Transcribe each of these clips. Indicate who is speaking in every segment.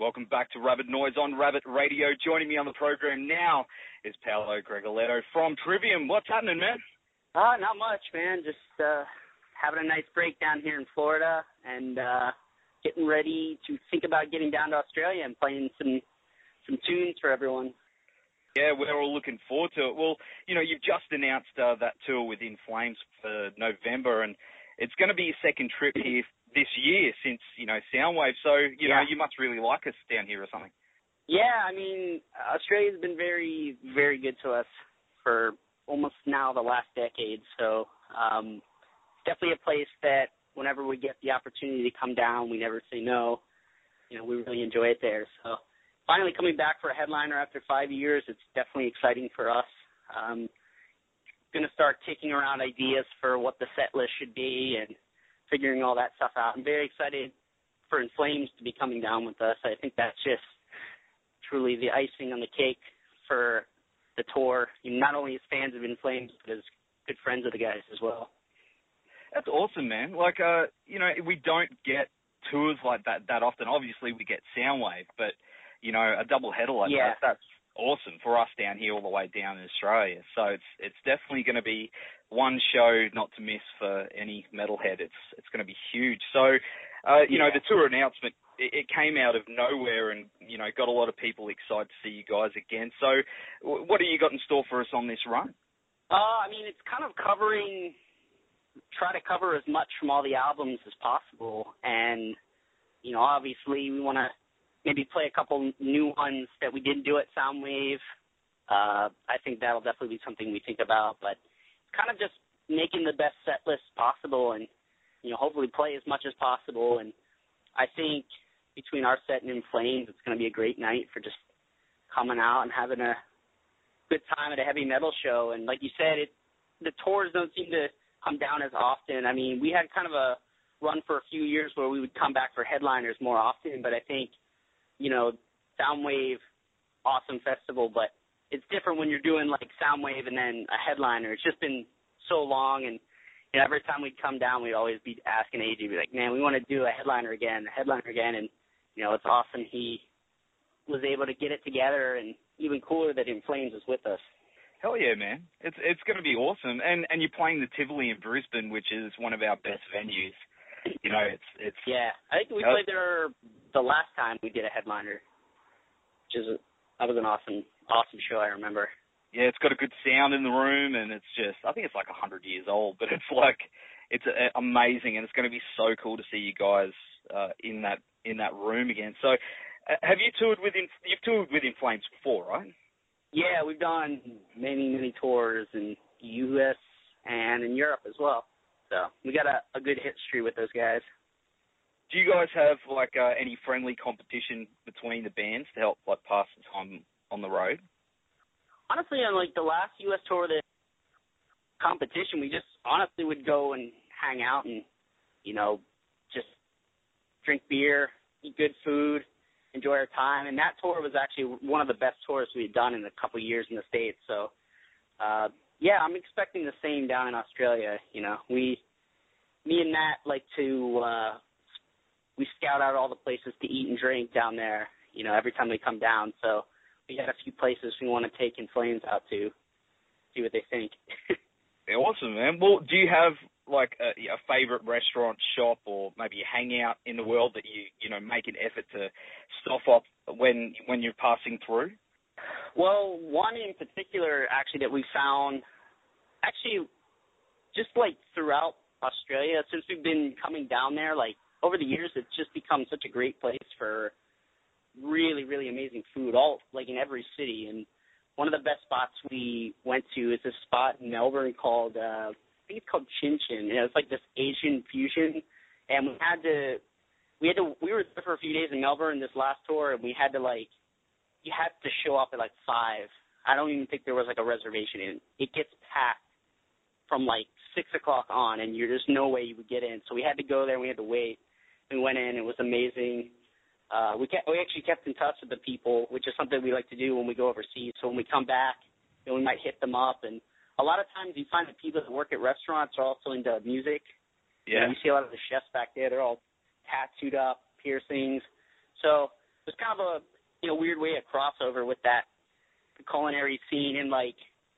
Speaker 1: Welcome back to Rabbit Noise on Rabbit Radio. Joining me on the program now is Paolo Gregoletto from Trivium. What's happening, man?
Speaker 2: Uh, not much, man. Just uh having a nice break down here in Florida and uh getting ready to think about getting down to Australia and playing some some tunes for everyone.
Speaker 1: Yeah, we're all looking forward to it. Well, you know, you've just announced uh, that tour with In Flames for November, and it's going to be your second trip here this year since you know Soundwave. So you
Speaker 2: Yeah.
Speaker 1: know, you must really like us down here or something.
Speaker 2: Yeah, I mean, Australia's been very, very good to us for almost now the last decade. So, um, definitely a place that whenever we get the opportunity to come down, we never say no. You know, we really enjoy it there. So, finally coming back for a headliner after five years, it's definitely exciting for us. Um, going to start kicking around ideas for what the set list should be and figuring all that stuff out. I'm very excited for In Flames to be coming down with us. I think that's just truly the icing on the cake for the tour. Not only as fans of In Flames, but as good friends of the guys as well.
Speaker 1: That's awesome, man. Like, uh, you know, we don't get tours like that that often. Obviously, we get Soundwave, but you know, a double header like
Speaker 2: Yeah.
Speaker 1: that, that's awesome for us down here all the way down in Australia. So it's it's definitely going to be one show not to miss for any metalhead. It's it's going to be huge. So, uh, you know, the tour announcement it, it came out of nowhere and you know got a lot of people excited to see you guys again. So, wh- what have you got in store for us on this run?
Speaker 2: Uh, I mean, it's kind of covering, try to cover as much from all the albums as possible. And, you know, obviously we want to maybe play a couple new ones that we didn't do at Soundwave. Uh, I think that'll definitely be something we think about, but kind of just making the best set list possible and, you know, hopefully play as much as possible. And I think between our set and In Flames, it's going to be a great night for just coming out and having a good time at a heavy metal show. And like you said, it the tours don't seem to come down as often. I mean, we had kind of a run for a few years where we would come back for headliners more often, but I think, you know, Soundwave, awesome festival, but it's different when you're doing like Soundwave and then a headliner. It's just been so long and you know, every time we'd come down we'd always be asking AJ, be like, Man, we want to do a headliner again, a headliner again and you know, it's awesome he was able to get it together and even cooler that In Flames is with us.
Speaker 1: Hell yeah, man! It's it's going to be awesome, and and you're playing the Tivoli in Brisbane, which is one of our best venues. You know, it's it's
Speaker 2: Yeah, I think we played there the last time we did a headliner, which is that was an awesome, awesome show. I remember.
Speaker 1: yeah, it's got a good sound in the room, and it's just I think it's like a hundred years old, but it's like it's uh amazing, and it's going to be so cool to see you guys uh, in that in that room again. So, uh, have you toured with In, you've toured with In Flames before, right?
Speaker 2: Yeah, we've done many, many tours in the U.S. and in Europe as well. So we got a, a good history with those guys.
Speaker 1: Do you guys have like uh, any friendly competition between the bands to help like pass the time on the road?
Speaker 2: Honestly, on like the last U.S. tour, the competition, we just honestly would go and hang out and you know just drink beer, eat good food, enjoy our time. And that tour was actually one of the best tours we had done in a couple of years in the states. So, uh, yeah, I'm expecting the same down in Australia. You know, we, me and Matt like to, uh, we scout out all the places to eat and drink down there. You know, every time we come down. So we got a few places we want to take In Flames out to, see what they think.
Speaker 1: Yeah, Awesome, man. Well, do you have like a, a favorite restaurant, shop, or maybe a hangout in the world that you you know make an effort to stop off when when you're passing through?
Speaker 2: Well, one in particular, actually, that we found, actually, just like throughout Australia, since we've been coming down there, like over the years, it's just become such a great place for really, really amazing food, all like in every city. And one of the best spots we went to is this spot in Melbourne called, uh, I think it's called Chin Chin. Know, it's like this Asian fusion. and we had to we had to we were there for a few days in Melbourne this last tour, and we had to like you had to show up at like five. I don't even think there was like a reservation in. It gets packed from like six o'clock on, and you're there's no way you would get in. So we had to go there. and We had to wait. We went in. It was amazing. Uh, we kept, we actually kept in touch with the people, which is something we like to do when we go overseas. So when we come back, you know, we might hit them up. And a lot of times you find that people that work at restaurants are also into music.
Speaker 1: Yeah.
Speaker 2: You, know, you see a lot of the chefs back there; they're all tattooed up, piercings. So there's kind of a you know weird way of crossover with that culinary scene and like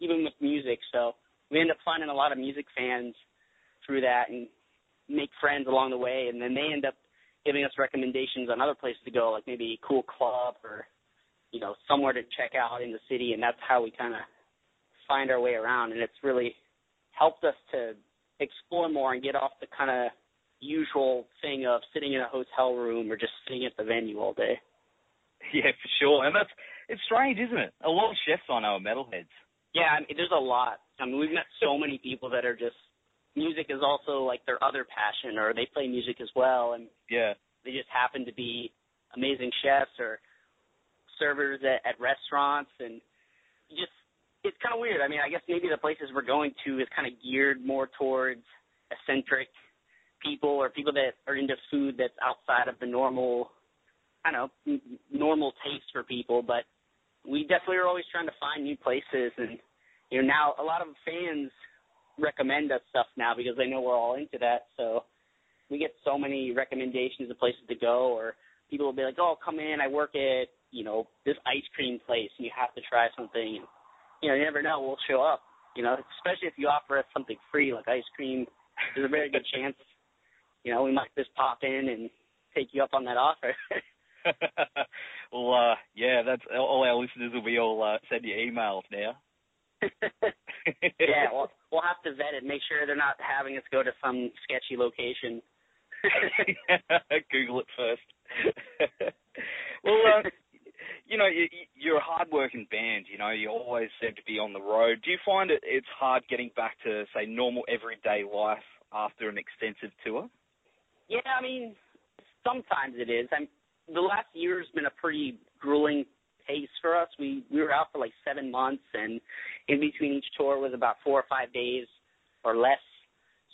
Speaker 2: even with music. So we end up finding a lot of music fans through that and make friends along the way, and then they end up giving us recommendations on other places to go, like maybe a cool club or you know somewhere to check out in the city, and that's how we kind of find our way around, and it's really helped us to explore more and get off the kind of usual thing of sitting in a hotel room or just sitting at the venue all day.
Speaker 1: Yeah, for sure. And that's it's strange, isn't it? A lot of chefs I know are metalheads.
Speaker 2: Yeah, I mean, there's a lot. I mean, we've met so many people that are just music is also like their other passion, or they play music as well, and
Speaker 1: Yeah.
Speaker 2: they just happen to be amazing chefs or servers at, at restaurants, and just it's kind of weird. I mean, I guess maybe the places we're going to is kind of geared more towards eccentric people or people that are into food that's outside of the normal, I don't know, normal taste for people. But we definitely are always trying to find new places, and you know, now a lot of fans recommend us stuff now because they know we're all into that. So we get so many recommendations of places to go, or people will be like, "Oh, come in, I work at you know this ice cream place, and you have to try something." And, you know, you never know, we'll show up. You know, especially if you offer us something free like ice cream, there's a very good chance. You know, we might just pop in and take you up on that offer.
Speaker 1: well, uh, yeah, that's all our listeners will be all uh, send you emails now.
Speaker 2: yeah, we'll we'll have to vet it, make sure they're not having us go to some sketchy location.
Speaker 1: Google it first. well, uh, you know, you, you're a hard-working band. You know, you always seem to be on the road. Do you find it it's hard getting back to say normal everyday life after an extensive tour?
Speaker 2: Yeah, I mean, sometimes it is. I'm the last year's been a pretty grueling for us. We we were out for like seven months, and in between each tour was about four or five days or less.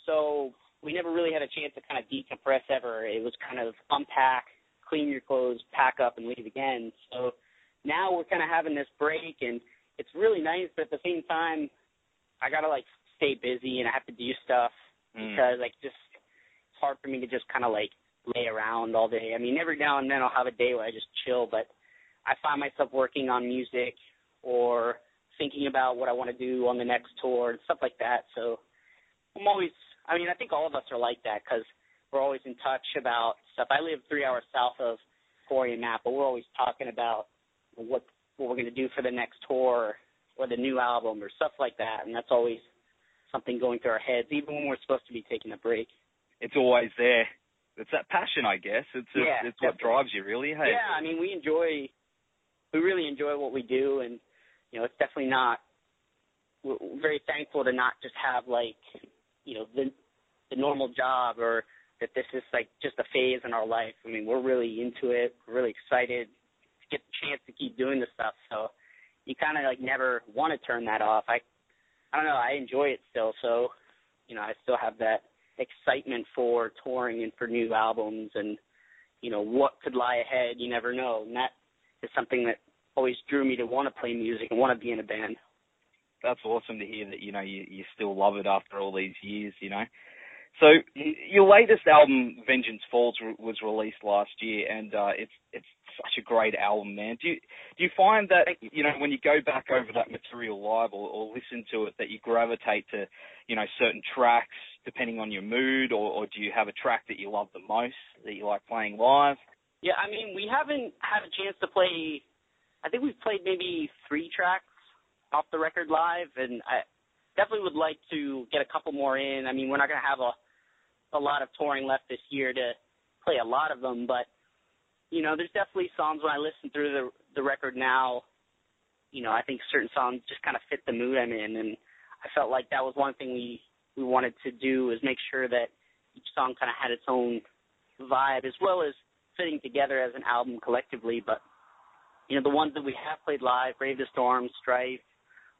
Speaker 2: So we never really had a chance to kind of decompress ever. It was kind of unpack, clean your clothes, pack up, and leave again. So now we're kind of having this break, and it's really nice. But at the same time, I gotta like stay busy, and I have to do stuff
Speaker 1: Mm.
Speaker 2: because like just it's hard for me to just kind of like lay around all day. I mean, every now and then I'll have a day where I just chill, but I find myself working on music or thinking about what I want to do on the next tour and stuff like that. So I'm always, I mean, I think all of us are like that because we're always in touch about stuff. I live three hours south of Corey and Matt, but we're always talking about what what we're going to do for the next tour or the new album or stuff like that, and that's always something going through our heads, even when we're supposed to be taking a break.
Speaker 1: It's always there. It's that passion, I guess. It's just,
Speaker 2: Yeah,
Speaker 1: it's what drives you, really. Hey.
Speaker 2: Yeah, I mean, we enjoy, we really enjoy what we do, and you know, it's definitely not. We're very thankful to not just have like, you know, the the normal job or that this is like just a phase in our life. I mean, we're really into it. We're really excited to get the chance to keep doing this stuff. So you kind of like never want to turn that off. I, I don't know. I enjoy it still. So, you know, I still have that excitement for touring and for new albums and you know what could lie ahead. You never know, and that is something that always drew me to want to play music and want to be in a band.
Speaker 1: That's awesome to hear that you know you you still love it after all these years. You know. So your latest album, Vengeance Falls, was released last year, and uh, it's it's such a great album, man. Do you do you find that you know when you go back over that material live or, or listen to it that you gravitate to you know certain tracks depending on your mood, or, or do you have a track that you love the most that you like playing live?
Speaker 2: Yeah, I mean, we haven't had a chance to play. I think we've played maybe three tracks off the record live, and I definitely would like to get a couple more in. I mean, we're not going to have a a lot of touring left this year to play a lot of them, but you know, there's definitely songs when I listen through the the record now. You know, I think certain songs just kind of fit the mood I'm in, and I felt like that was one thing we we wanted to do is make sure that each song kind of had its own vibe as well as fitting together as an album collectively. But you know, the ones that we have played live, Brave the Storm, Strife,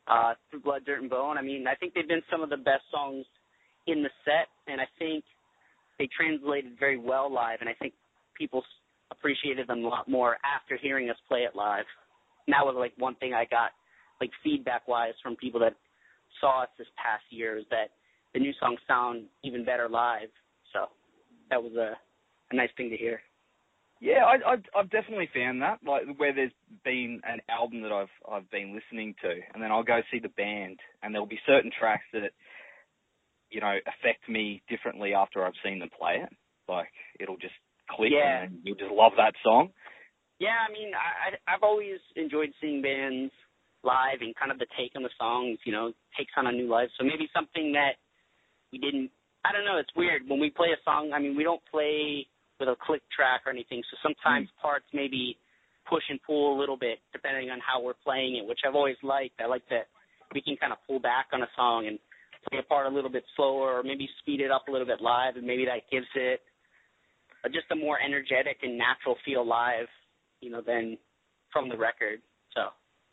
Speaker 2: uh, Through Blood, Dirt, and Bone. I mean, I think they've been some of the best songs in the set, and I think they translated very well live, and I think people appreciated them a lot more after hearing us play it live. And that was like one thing I got, like feedback wise, from people that saw us this past year is that the new songs sound even better live. So that was a a nice thing to hear.
Speaker 1: Yeah, I, I, I've definitely found that, like where there's been an album that I've I've been listening to, and then I'll go see the band, and there'll be certain tracks that, you know, affect me differently after I've seen them play it. Like it'll just click,
Speaker 2: yeah.
Speaker 1: and you'll just love that song.
Speaker 2: Yeah, I mean, I I've always enjoyed seeing bands live and kind of the take on the songs, you know, takes on a new life. So maybe something that we didn't. I don't know. It's weird when we play a song. I mean, we don't play with a click track or anything. So sometimes mm. parts maybe push and pull a little bit depending on how we're playing it, which I've always liked. I like that we can kind of pull back on a song and play a part a little bit slower or maybe speed it up a little bit live and maybe that gives it just a more energetic and natural feel live, you know, than from the record. So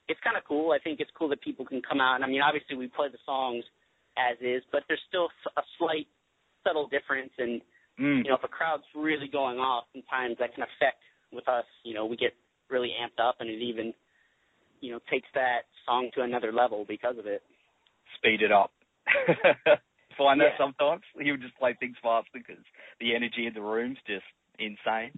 Speaker 2: it's kind of cool. I think it's cool that people can come out. And I mean, obviously we play the songs as is, but there's still a slight subtle difference and
Speaker 1: Mm.
Speaker 2: You know, if a crowd's really going off, sometimes that can affect with us. You know, we get really amped up, and it even, you know, takes that song to another level because of it.
Speaker 1: Speed it up. Find
Speaker 2: yeah.
Speaker 1: that sometimes he would just play things fast because the energy in the room's just insane.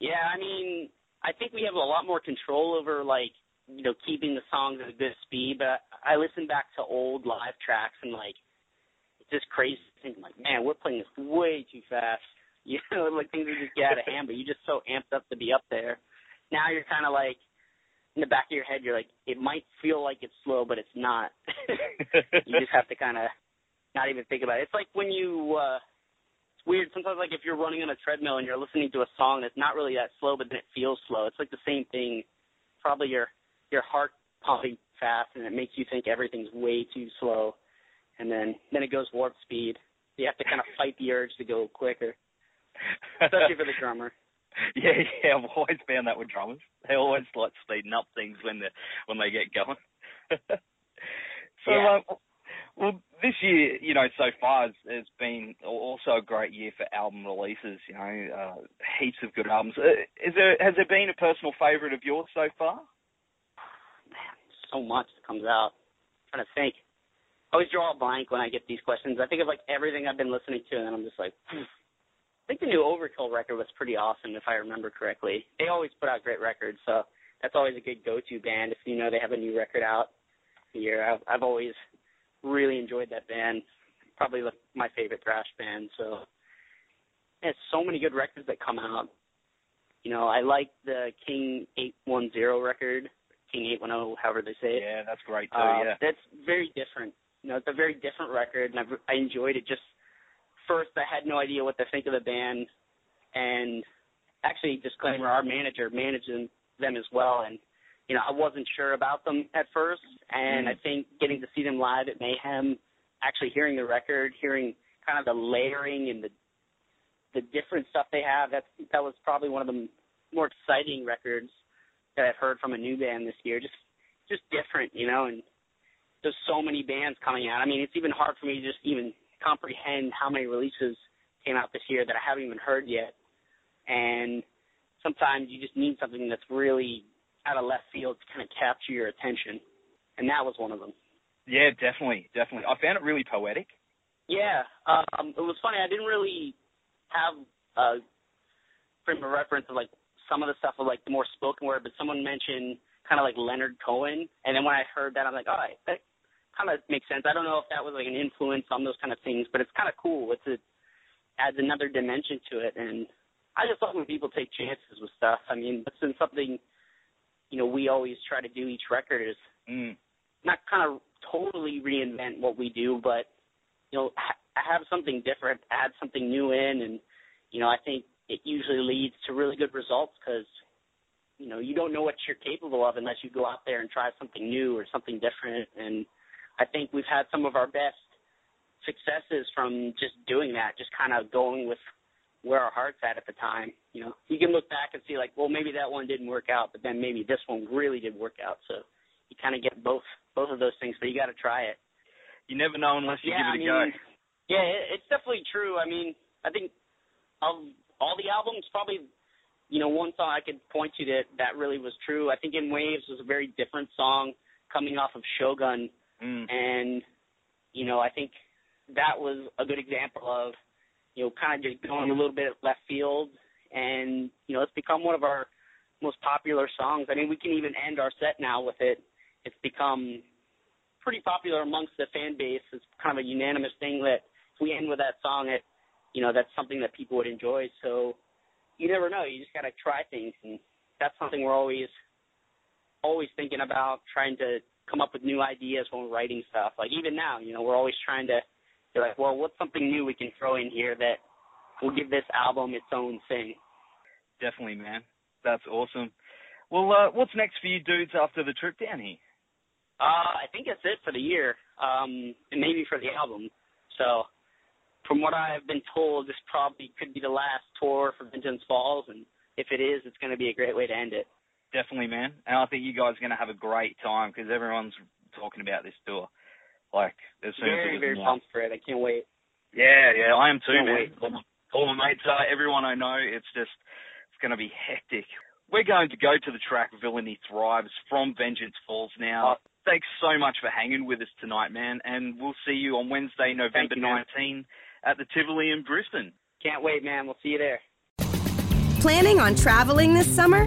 Speaker 2: Yeah, I mean, I think we have a lot more control over like you know keeping the songs at a good speed. But I listen back to old live tracks and like just crazy thinking like, man, we're playing this way too fast. You know, like things are just get out of hand, but you're just so amped up to be up there. Now you're kind of like in the back of your head, you're like, it might feel like it's slow, but it's not. you just have to kind of not even think about it. It's like when you, uh, it's weird. Sometimes like if you're running on a treadmill and you're listening to a song that's not really that slow, but then it feels slow. It's like the same thing. Probably your your heart pumping fast, and it makes you think everything's way too slow and then then it goes warp speed. You have to kind of fight the urge to go quicker, especially for the drummer.
Speaker 1: Yeah, yeah, I've always found that with drummers. They always like speeding up things when they when they get going. so,
Speaker 2: yeah.
Speaker 1: uh, well, this year, you know, so far has, has been also a great year for album releases. You know, uh, heaps of good albums. Uh, is there has there been a personal favourite of yours so far?
Speaker 2: Man, so much that comes out. I'm trying to think. I always draw a blank when I get these questions. I think of like everything I've been listening to, and then I'm just like, I think the new Overkill record was pretty awesome, if I remember correctly. They always put out great records, so that's always a good go-to band if you know they have a new record out here. I've, I've always really enjoyed that band. Probably my favorite thrash band. So there's so many good records that come out. You know, I like the King 810 record, King 810, however they say it.
Speaker 1: Yeah, that's great too.
Speaker 2: Uh,
Speaker 1: yeah,
Speaker 2: that's very different you know, it's a very different record, and I've, I enjoyed it. Just first, I had no idea what to think of the band, and actually, disclaimer: our manager managed them, as well, and you know, I wasn't sure about them at first, and
Speaker 1: mm.
Speaker 2: I think getting to see them live at Mayhem, actually hearing the record, hearing kind of the layering and the the different stuff they have, that's that was probably one of the more exciting records that I've heard from a new band this year. Just just different, you know, and there's so many bands coming out. I mean, it's even hard for me to just even comprehend how many releases came out this year that I haven't even heard yet. And sometimes you just need something that's really out of left field to kind of capture your attention. And that was one of them.
Speaker 1: Yeah, definitely, definitely. I found it really poetic.
Speaker 2: Yeah, um, it was funny. I didn't really have a frame of reference of like some of the stuff of like the more spoken word, but someone mentioned kind of like Leonard Cohen, and then when I heard that, I'm like, all right, that kind of makes sense. I don't know if that was like an influence on those kind of things, but it's kind of cool. It's it adds another dimension to it, and I just love when people take chances with stuff. I mean, that's been something you know we always try to do each record is
Speaker 1: mm.
Speaker 2: not kind of totally reinvent what we do, but you know ha- have something different, add something new in, and you know I think it usually leads to really good results because you know you don't know what you're capable of unless you go out there and try something new or something different and I think we've had some of our best successes from just doing that, just kind of going with where our heart's at at the time. You know, you can look back and see like, well, maybe that one didn't work out, but then maybe this one really did work out. So you kind of get both both of those things, but you got to try it.
Speaker 1: You never know unless you
Speaker 2: yeah,
Speaker 1: give it
Speaker 2: I
Speaker 1: a
Speaker 2: mean,
Speaker 1: go.
Speaker 2: Yeah, it, it's definitely true. I mean, I think of all the albums, probably you know one song I could point to that that really was true. I think In Waves was a very different song coming off of Shogun,
Speaker 1: Mm.
Speaker 2: and you know I think that was a good example of you know kind of just going a little bit left field, and you know it's become one of our most popular songs. I mean, we can even end our set now with it. It's become pretty popular amongst the fan base. It's kind of a unanimous thing that if we end with that song, it you know that's something that people would enjoy. So you never know. You just got to try things, and that's something we're always always thinking about, trying to come up with new ideas when we're writing stuff. Like even now, you know, we're always trying to be like, well, what's something new we can throw in here that will give this album its own thing.
Speaker 1: Definitely, man. That's awesome. Well, uh, what's next for you dudes after the trip down here?
Speaker 2: Uh, I think that's it for the year, um, and maybe for the album. So, from what I've been told, this probably could be the last tour for Vengeance Falls, and if it is, it's going to be a great way to end it.
Speaker 1: Definitely, man. And I think you guys are going to have a great time because everyone's talking about this tour. Like, as soon as
Speaker 2: Very,
Speaker 1: it
Speaker 2: very
Speaker 1: was
Speaker 2: pumped for it. I can't wait.
Speaker 1: Yeah, yeah, I am too,
Speaker 2: Can't
Speaker 1: man.
Speaker 2: wait.
Speaker 1: All my, all my mates are, everyone I know, it's just, it's going to be hectic. We're going to go to the track Villainy Thrives from Vengeance Falls now. Thanks so much for hanging with us tonight, man, and we'll see you on Wednesday, November
Speaker 2: you,
Speaker 1: 19 at the Tivoli in Brisbane.
Speaker 2: Can't wait, man. We'll see you there.
Speaker 3: Planning on traveling this summer?